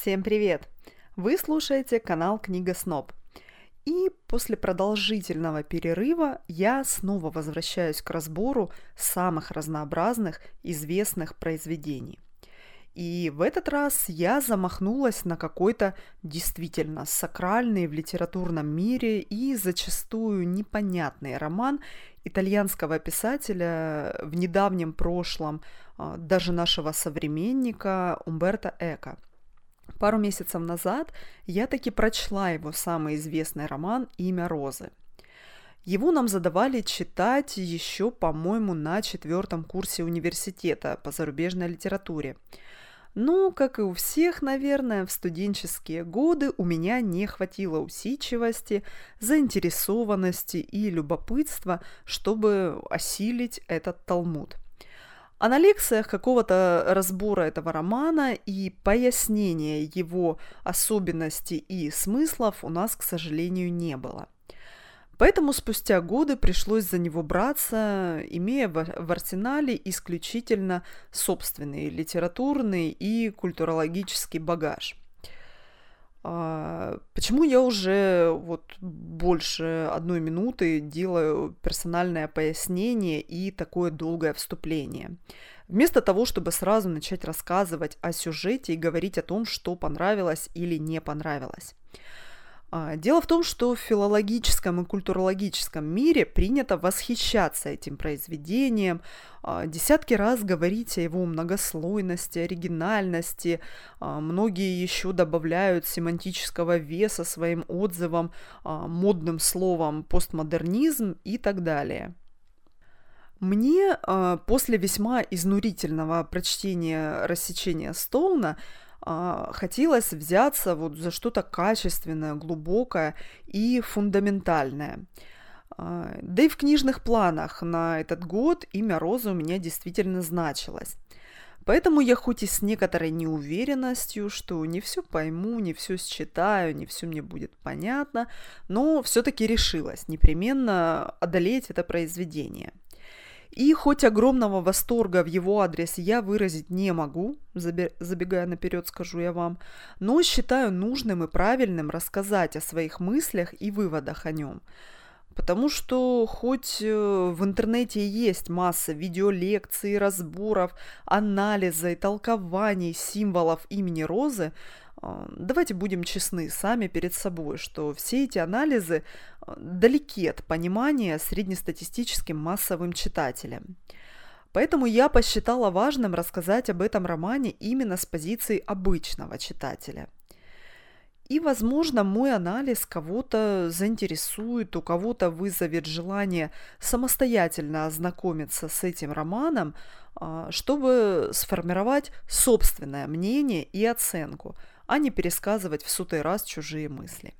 Всем привет! Вы слушаете канал Книга Сноб. И после продолжительного перерыва я снова возвращаюсь к разбору самых разнообразных известных произведений. И в этот раз я замахнулась на какой-то действительно сакральный в литературном мире и зачастую непонятный роман итальянского писателя в недавнем прошлом, а, даже нашего современника Умберто Эко. Пару месяцев назад я таки прочла его самый известный роман «Имя Розы». Его нам задавали читать еще, по-моему, на четвертом курсе университета по зарубежной литературе – ну, как и у всех, наверное, в студенческие годы у меня не хватило усидчивости, заинтересованности и любопытства, чтобы осилить этот талмуд. А лекциях какого-то разбора этого романа и пояснения его особенностей и смыслов у нас, к сожалению, не было – Поэтому спустя годы пришлось за него браться, имея в арсенале исключительно собственный литературный и культурологический багаж. А, почему я уже вот больше одной минуты делаю персональное пояснение и такое долгое вступление? Вместо того, чтобы сразу начать рассказывать о сюжете и говорить о том, что понравилось или не понравилось. А, дело в том, что в филологическом и культурологическом мире принято восхищаться этим произведением, а, десятки раз говорить о его многослойности, оригинальности. А, многие еще добавляют семантического веса своим отзывам, модным словом постмодернизм и так далее. Мне после весьма изнурительного прочтения «Рассечения Стоуна» хотелось взяться вот за что-то качественное, глубокое и фундаментальное. А, да и в книжных планах на этот год имя Розы у меня действительно значилось. Поэтому я хоть и с некоторой неуверенностью, что не все пойму, не все считаю, не все мне будет понятно, но все-таки решилась непременно одолеть это произведение – и хоть огромного восторга в его адрес я выразить не могу, забегая наперед, скажу я вам, но считаю нужным и правильным рассказать о своих мыслях и выводах о нем. Потому что хоть э, в интернете есть масса видеолекций, разборов, анализа и толкований символов имени Розы, а, давайте будем честны сами перед собой, что все эти анализы а, далеки от понимания среднестатистическим массовым читателям. Поэтому я посчитала важным рассказать об этом романе именно с позиции обычного читателя. И, возможно, мой анализ кого-то заинтересует, у кого-то вызовет желание самостоятельно ознакомиться с этим романом, а, чтобы сформировать собственное мнение и оценку – а не пересказывать в сотый раз чужие мысли.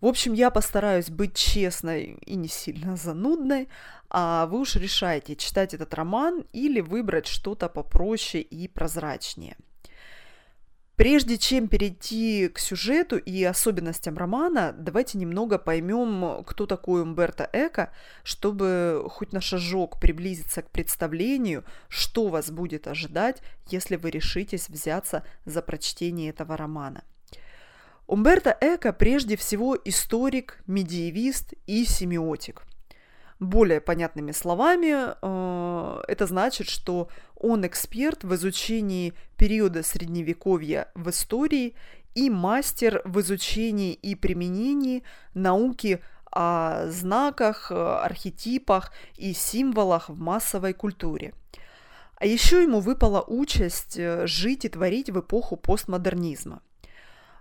В общем, я постараюсь быть честной и не сильно занудной, а вы уж решайте, читать этот роман или выбрать что-то попроще и прозрачнее. Прежде чем перейти к сюжету и особенностям романа, давайте немного поймем, кто такой Умберто Эко, чтобы хоть на шажок приблизиться к представлению, что вас будет ожидать, если вы решитесь взяться за прочтение этого романа. Умберто Эко прежде всего историк, медиевист и семиотик – более понятными словами, э, это значит, что он эксперт в изучении периода средневековья в истории и мастер в изучении и применении науки о знаках, архетипах и символах в массовой культуре. А еще ему выпала участь э, жить и творить в эпоху постмодернизма.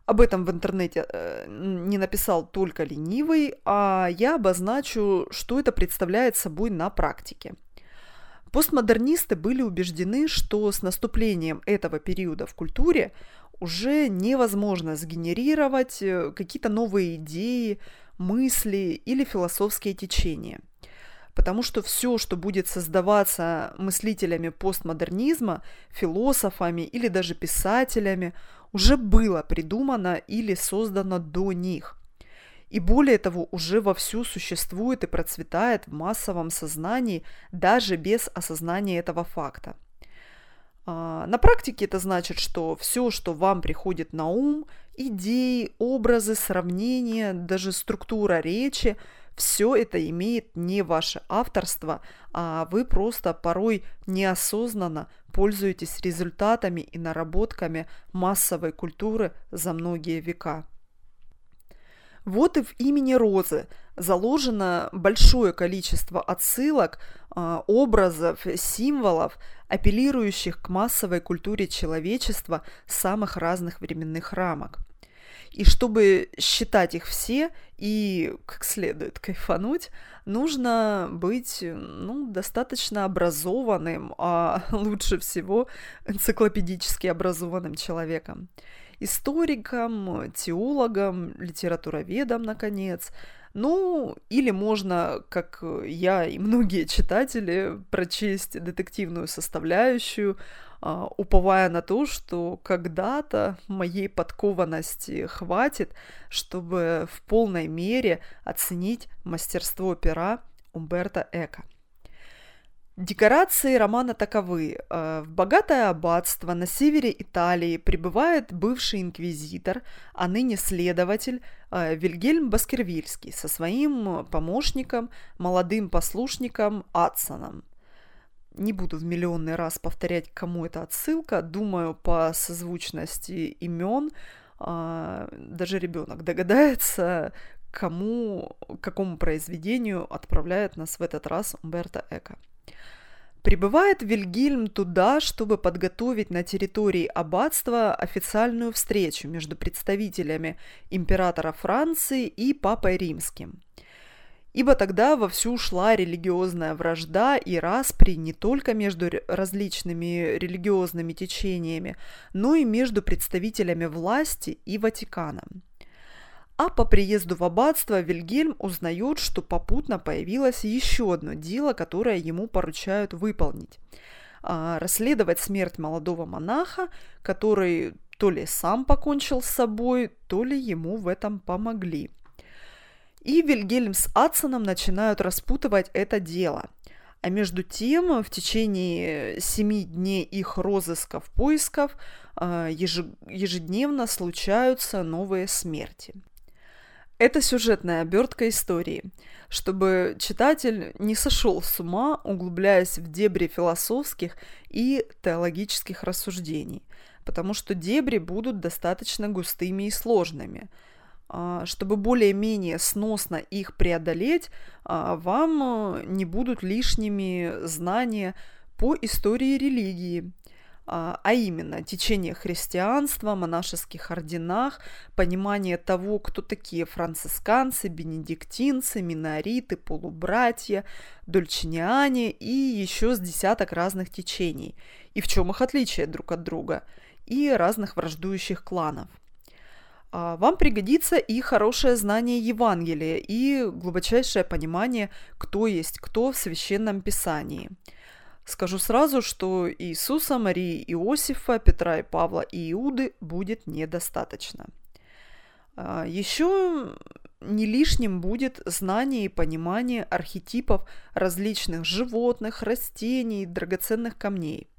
Об этом в интернете э, не написал только ленивый, а я обозначу, что это представляет собой на практике. Постмодернисты были убеждены, что с наступлением этого периода в культуре уже невозможно сгенерировать э, какие-то новые идеи, мысли или философские течения. Потому что все, что будет создаваться мыслителями постмодернизма, философами или даже писателями, уже было придумано или создано до них. И более того, уже вовсю существует и процветает в массовом сознании даже без осознания этого факта. А, на практике это значит, что все, что вам приходит на ум, идеи, образы, сравнения, даже структура речи, все это имеет не ваше авторство, а вы просто порой неосознанно пользуетесь результатами и наработками массовой культуры за многие века. Вот и в имени Розы заложено большое количество отсылок, а, образов, символов, апеллирующих к массовой культуре человечества самых разных временных рамок. И чтобы считать их все и как следует кайфануть, нужно быть ну, достаточно образованным, а лучше всего энциклопедически образованным человеком историком, теологом, литературоведом, наконец. Ну, или можно, как я и многие читатели, прочесть детективную составляющую, уповая на то, что когда-то моей подкованности хватит, чтобы в полной мере оценить мастерство пера Умберто Эко. Декорации романа таковы. Э, в богатое аббатство на севере Италии прибывает бывший инквизитор, а ныне следователь э, Вильгельм Баскервильский со своим помощником, молодым послушником Атсоном. Не буду в миллионный раз повторять, кому это отсылка. Думаю, по созвучности имен э, даже ребенок догадается, кому, какому произведению отправляет нас в этот раз Умберто Эко. Прибывает Вильгельм туда, чтобы подготовить на территории аббатства официальную встречу между представителями императора Франции и папой римским. Ибо тогда вовсю шла религиозная вражда и распри не только между различными религиозными течениями, но и между представителями власти и Ватиканом. А по приезду в аббатство Вильгельм узнает, что попутно появилось еще одно дело, которое ему поручают выполнить. А, расследовать смерть молодого монаха, который то ли сам покончил с собой, то ли ему в этом помогли. И Вильгельм с Адсоном начинают распутывать это дело. А между тем, в течение семи дней их розысков, поисков а, ежедневно случаются новые смерти. Это сюжетная обертка истории, чтобы читатель не сошел с ума, углубляясь в дебри философских и теологических рассуждений, потому что дебри будут достаточно густыми и сложными. А, чтобы более-менее сносно их преодолеть, а, вам не будут лишними знания по истории религии, а, а именно течение христианства, монашеских орденах, понимание того, кто такие францисканцы, бенедиктинцы, минориты, полубратья, дольчиниане и еще с десяток разных течений, и в чем их отличие друг от друга, и разных враждующих кланов. А, вам пригодится и хорошее знание Евангелия, и глубочайшее понимание, кто есть кто в священном писании – Скажу сразу, что Иисуса, Марии, Иосифа, Петра и Павла и Иуды будет недостаточно. А, Еще не лишним будет знание и понимание архетипов различных животных, растений, драгоценных камней.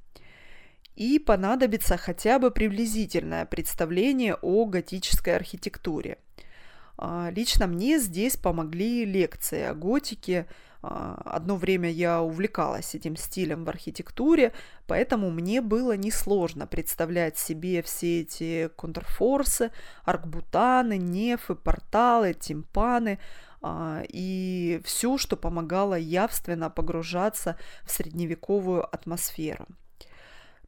И понадобится хотя бы приблизительное представление о готической архитектуре. А, лично мне здесь помогли лекции о готике – а, одно время я увлекалась этим стилем в архитектуре, поэтому мне было несложно представлять себе все эти контрфорсы, аркбутаны, нефы, порталы, тимпаны а, и все, что помогало явственно погружаться в средневековую атмосферу.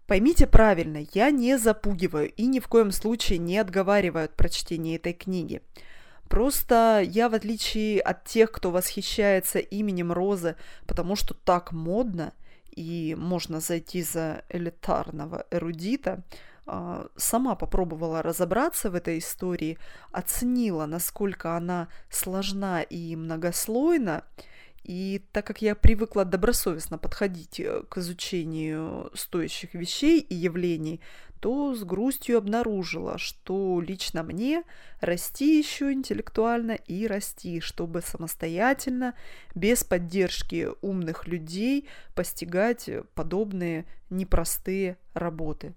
Поймите правильно, я не запугиваю и ни в коем случае не отговариваю от прочтения этой книги – Просто я, в отличие от тех, кто восхищается именем Розы, потому что так модно, и можно зайти за элитарного эрудита, а, сама попробовала разобраться в этой истории, оценила, насколько она сложна и многослойна, И так как я привыкла добросовестно подходить э, к изучению стоящих вещей и явлений, то с грустью обнаружила, что лично мне расти еще интеллектуально и расти, чтобы самостоятельно, без поддержки умных людей, постигать подобные непростые работы.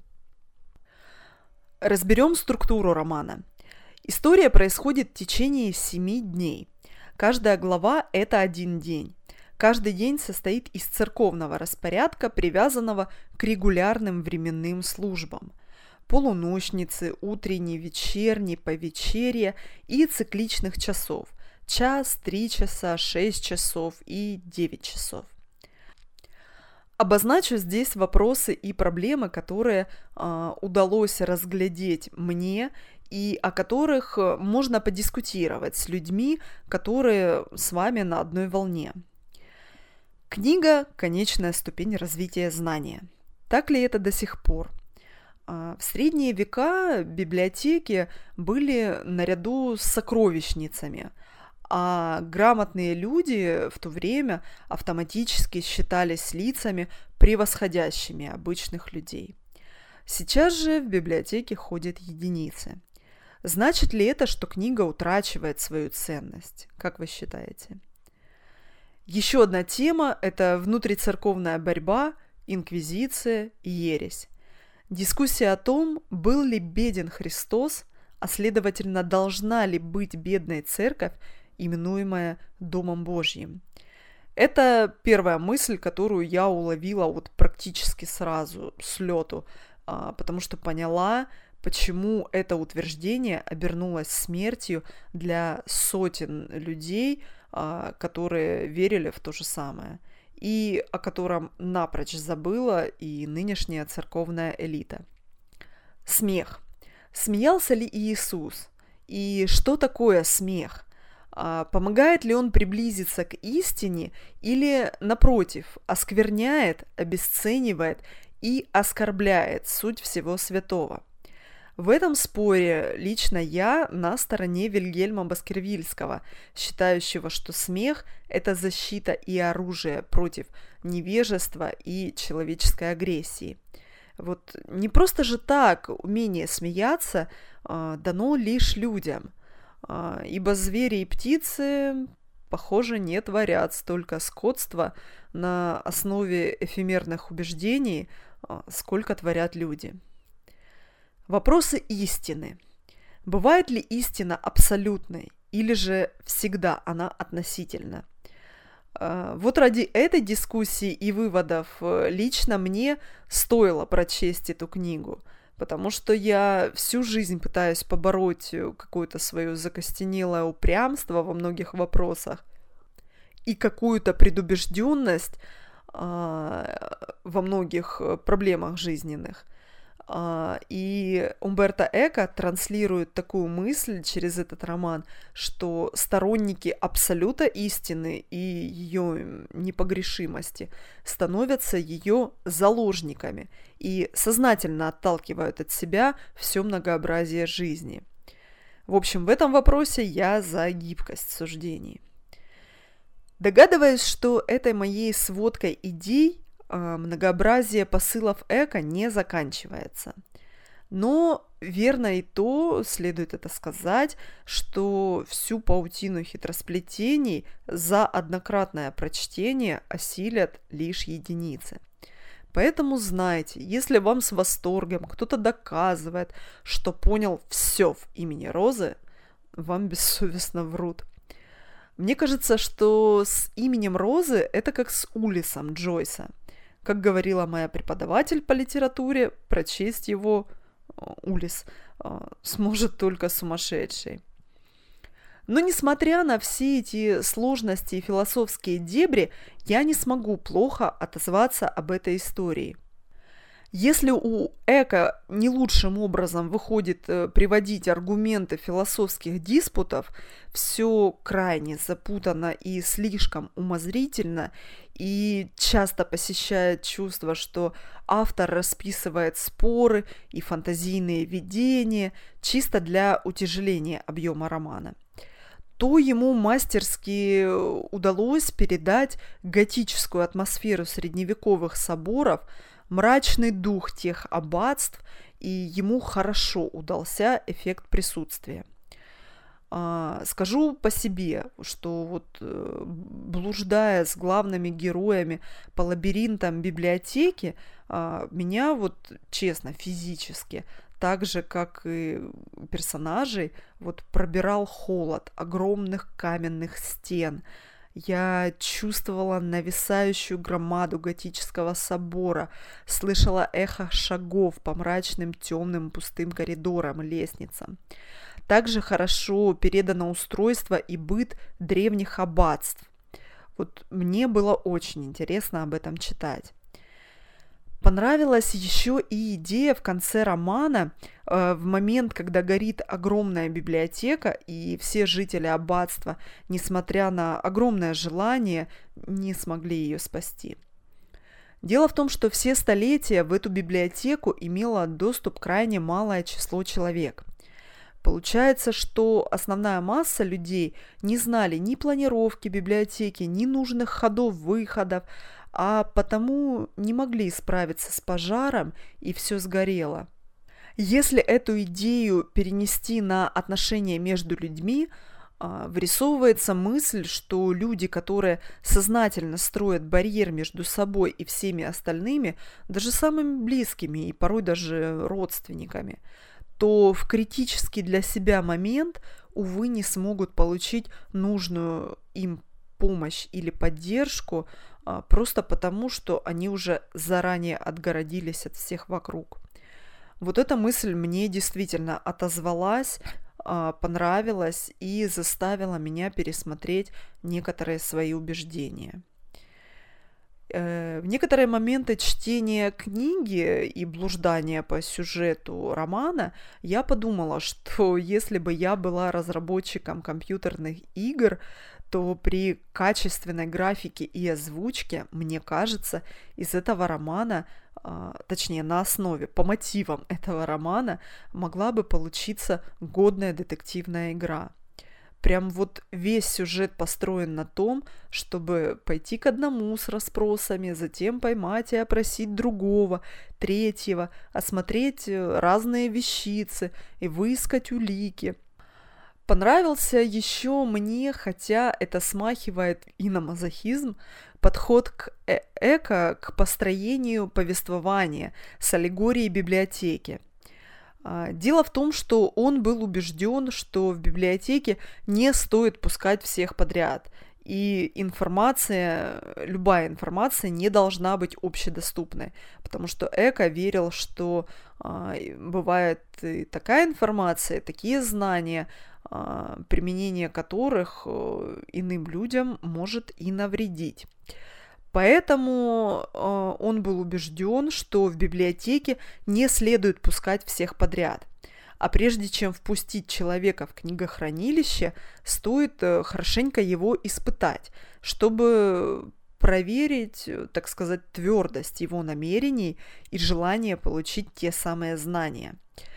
Разберем структуру романа. История происходит в течение семи дней. Каждая глава – это один день. Каждый день состоит из церковного распорядка, привязанного к регулярным временным службам. Полуночницы, утренний, вечерний, повечерие и цикличных часов – час, три часа, шесть часов и девять часов. Обозначу здесь вопросы и проблемы, которые э, удалось разглядеть мне и о которых э, можно подискутировать с людьми, которые с вами на одной волне. Книга – конечная ступень развития знания. Так ли это до сих пор? А, в средние века библиотеки были наряду с сокровищницами, а грамотные люди в то время автоматически считались лицами, превосходящими обычных людей. Сейчас же в библиотеке ходят единицы – Значит ли это, что книга утрачивает свою ценность? Как вы считаете? Еще одна тема – это внутрицерковная борьба, инквизиция и ересь. Дискуссия о том, был ли беден Христос, а следовательно, должна ли быть бедная церковь, именуемая Домом Божьим. Это первая мысль, которую я уловила вот практически сразу, с лету, а, потому что поняла, почему это утверждение обернулось смертью для сотен людей, а, которые верили в то же самое, и о котором напрочь забыла и нынешняя церковная элита. Смех. Смеялся ли Иисус? И что такое смех? А, помогает ли он приблизиться к истине или, напротив, оскверняет, обесценивает и оскорбляет суть всего святого – в этом споре лично я на стороне Вильгельма Баскервильского, считающего, что смех – это защита и оружие против невежества и человеческой агрессии. Вот не просто же так умение смеяться э, дано лишь людям, э, ибо звери и птицы, похоже, не творят столько скотства на основе эфемерных убеждений, э, сколько творят люди. Вопросы истины. Бывает ли истина абсолютной или же всегда она относительна? А, вот ради этой дискуссии и выводов э, лично мне стоило прочесть эту книгу, потому что я всю жизнь пытаюсь побороть э, какое-то свое закостенелое упрямство во многих вопросах и какую-то предубежденность а, во многих э, проблемах жизненных. А, и Умберто Эко транслирует такую мысль через этот роман, что сторонники абсолюта истины и ее непогрешимости становятся ее заложниками и сознательно отталкивают от себя все многообразие жизни. В общем, в этом вопросе я за гибкость суждений. Догадываясь, что этой моей сводкой идей многообразие посылов эко не заканчивается. Но верно и то, следует это сказать, что всю паутину хитросплетений за однократное прочтение осилят лишь единицы. Поэтому знайте, если вам с восторгом кто-то доказывает, что понял все в имени Розы, вам бессовестно врут. Мне кажется, что с именем Розы это как с Улисом Джойса – как говорила моя преподаватель по литературе, прочесть его э, Улис э, сможет только сумасшедший. Но несмотря на все эти сложности и философские дебри, я не смогу плохо отозваться об этой истории – если у Эко не лучшим образом выходит э, приводить аргументы философских диспутов, все крайне запутано и слишком умозрительно, и часто посещает чувство, что автор расписывает споры и фантазийные видения чисто для утяжеления объема романа. То ему мастерски удалось передать готическую атмосферу средневековых соборов, мрачный дух тех аббатств, и ему хорошо удался эффект присутствия. А, скажу по себе, что вот э, блуждая с главными героями по лабиринтам библиотеки, а, меня вот честно, физически, так же, как и персонажей, вот пробирал холод огромных каменных стен. Я чувствовала нависающую громаду готического собора, слышала эхо шагов по мрачным темным пустым коридорам, лестницам. Также хорошо передано устройство и быт древних аббатств. Вот мне было очень интересно об этом читать. Понравилась еще и идея в конце романа, э, в момент, когда горит огромная библиотека, и все жители аббатства, несмотря на огромное желание, не смогли ее спасти. Дело в том, что все столетия в эту библиотеку имело доступ крайне малое число человек. Получается, что основная масса людей не знали ни планировки библиотеки, ни нужных ходов-выходов, а потому не могли справиться с пожаром, и все сгорело. Если эту идею перенести на отношения между людьми, а, вырисовывается мысль, что люди, которые сознательно строят барьер между собой и всеми остальными, даже самыми близкими и порой даже родственниками – то в критический для себя момент, увы, не смогут получить нужную им помощь или поддержку, просто потому, что они уже заранее отгородились от всех вокруг. Вот эта мысль мне действительно отозвалась, а, понравилась и заставила меня пересмотреть некоторые свои убеждения. Э, в некоторые моменты чтения книги и блуждания по сюжету романа я подумала, что если бы я была разработчиком компьютерных игр, то при качественной графике и озвучке, мне кажется, из этого романа, а, точнее на основе, по мотивам этого романа, могла бы получиться годная детективная игра – прям вот весь сюжет построен на том, чтобы пойти к одному с расспросами, затем поймать и опросить другого, третьего, осмотреть э, разные вещицы и выискать улики. Понравился еще мне, хотя это смахивает и на мазохизм, подход к э эко к построению повествования с аллегорией библиотеки – а, дело в том, что он был убежден, что в библиотеке не стоит пускать всех подряд, и информация, любая информация не должна быть общедоступной, потому что Эко верил, что а, бывает и такая информация, такие знания, применение которых а, иным людям может и навредить. Поэтому э, он был убежден, что в библиотеке не следует пускать всех подряд. А прежде чем впустить человека в книгохранилище, стоит э, хорошенько его испытать, чтобы проверить, так сказать, твердость его намерений и желание получить те самые знания – а,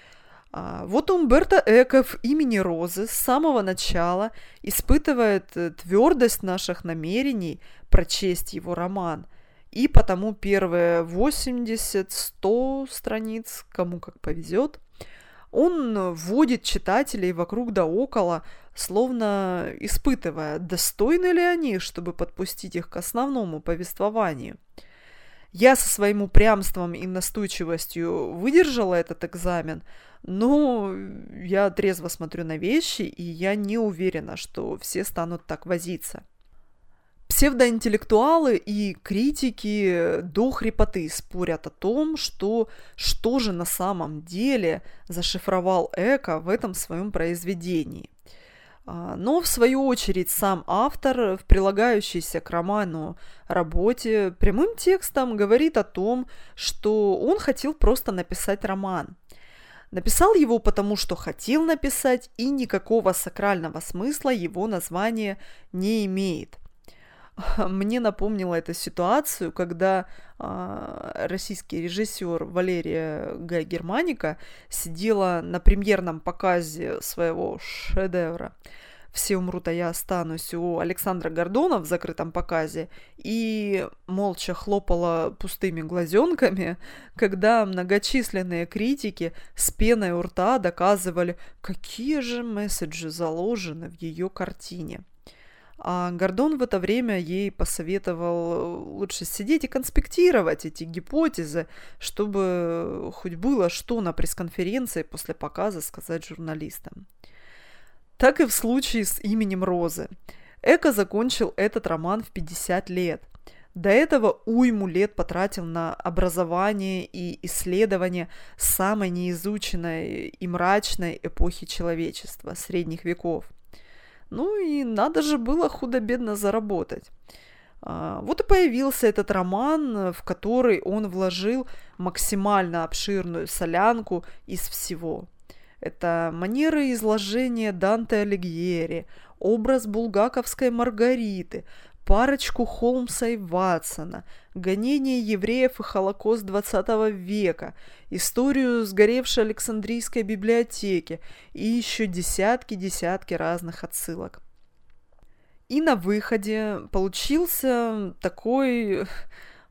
вот Умберто Эко в имени Розы с самого начала испытывает э, твердость наших намерений прочесть его роман. И потому первые 80-100 страниц, кому как повезет, он вводит читателей вокруг да около, словно испытывая, достойны ли они, чтобы подпустить их к основному повествованию. Я со своим упрямством и настойчивостью выдержала этот экзамен, но я трезво смотрю на вещи, и я не уверена, что все станут так возиться. Псевдоинтеллектуалы и критики до хрипоты спорят о том, что что же на самом деле зашифровал Эко в этом своем произведении. А, но, в свою очередь, сам автор в прилагающейся к роману работе прямым текстом говорит о том, что он хотел просто написать роман. Написал его потому, что хотел написать, и никакого сакрального смысла его название не имеет. Мне напомнила эта ситуацию, когда э, российский режиссер Валерия Гай Германика сидела на премьерном показе своего шедевра «Все умрут, а я останусь» у Александра Гордона в закрытом показе и молча хлопала пустыми глазенками, когда многочисленные критики с пеной у рта доказывали, какие же месседжи заложены в ее картине – а Гордон в это время ей посоветовал лучше сидеть и конспектировать эти гипотезы, чтобы хоть было что на пресс-конференции после показа сказать журналистам. Так и в случае с именем Розы. Эко закончил этот роман в 50 лет. До этого уйму лет потратил на образование и исследование самой неизученной и мрачной эпохи человечества, средних веков. Ну и надо же было худо-бедно заработать. А, вот и появился этот роман, в который он вложил максимально обширную солянку из всего. Это манеры изложения Данте Алигьери, образ булгаковской Маргариты, парочку Холмса и Ватсона, гонение евреев и Холокост 20 века, историю сгоревшей Александрийской библиотеки и еще десятки-десятки разных отсылок. И на выходе получился такой,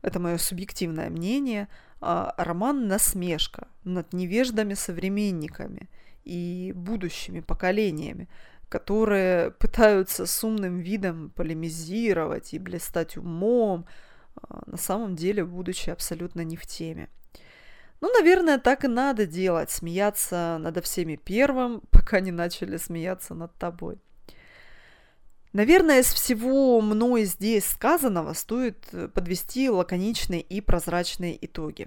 это мое субъективное мнение, а, роман «Насмешка» над невеждами-современниками и будущими поколениями, которые пытаются с умным видом полемизировать и блистать умом, а, на самом деле будучи абсолютно не в теме. Ну, наверное, так и надо делать, смеяться над всеми первым, пока не начали смеяться над тобой. Наверное, из всего мной здесь сказанного стоит подвести лаконичные и прозрачные итоги.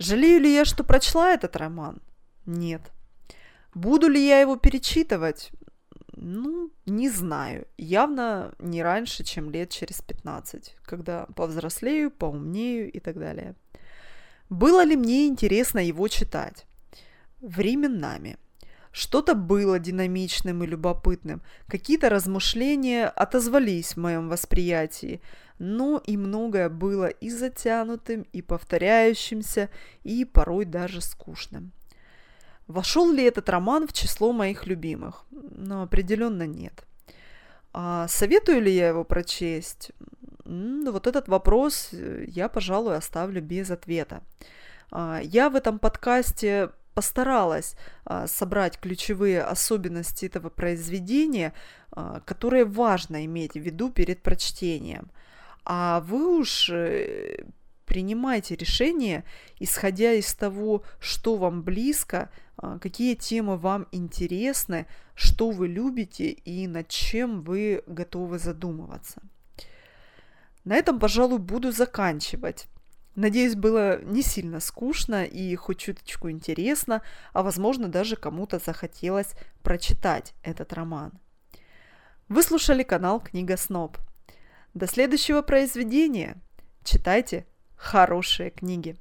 Жалею ли я, что прочла этот роман? Нет. Буду ли я его перечитывать? Ну, не знаю. Явно не раньше, чем лет через 15, когда повзрослею, поумнею и так далее. Было ли мне интересно его читать? Временами. Что-то было динамичным и любопытным, какие-то размышления отозвались в моем восприятии, но и многое было и затянутым, и повторяющимся, и порой даже скучным. Вошел ли этот роман в число моих любимых? Ну, определенно нет. А советую ли я его прочесть? Ну, вот этот вопрос э, я, пожалуй, оставлю без ответа. А, я в этом подкасте постаралась а, собрать ключевые особенности этого произведения, а, которые важно иметь в виду перед прочтением. А вы уж э, принимайте решение, исходя из того, что вам близко, а, какие темы вам интересны, что вы любите и над чем вы готовы задумываться. На этом, пожалуй, буду заканчивать. Надеюсь, было не сильно скучно и хоть чуточку интересно, а возможно даже кому-то захотелось прочитать этот роман. Вы слушали канал Книга Сноб. До следующего произведения. Читайте хорошие книги.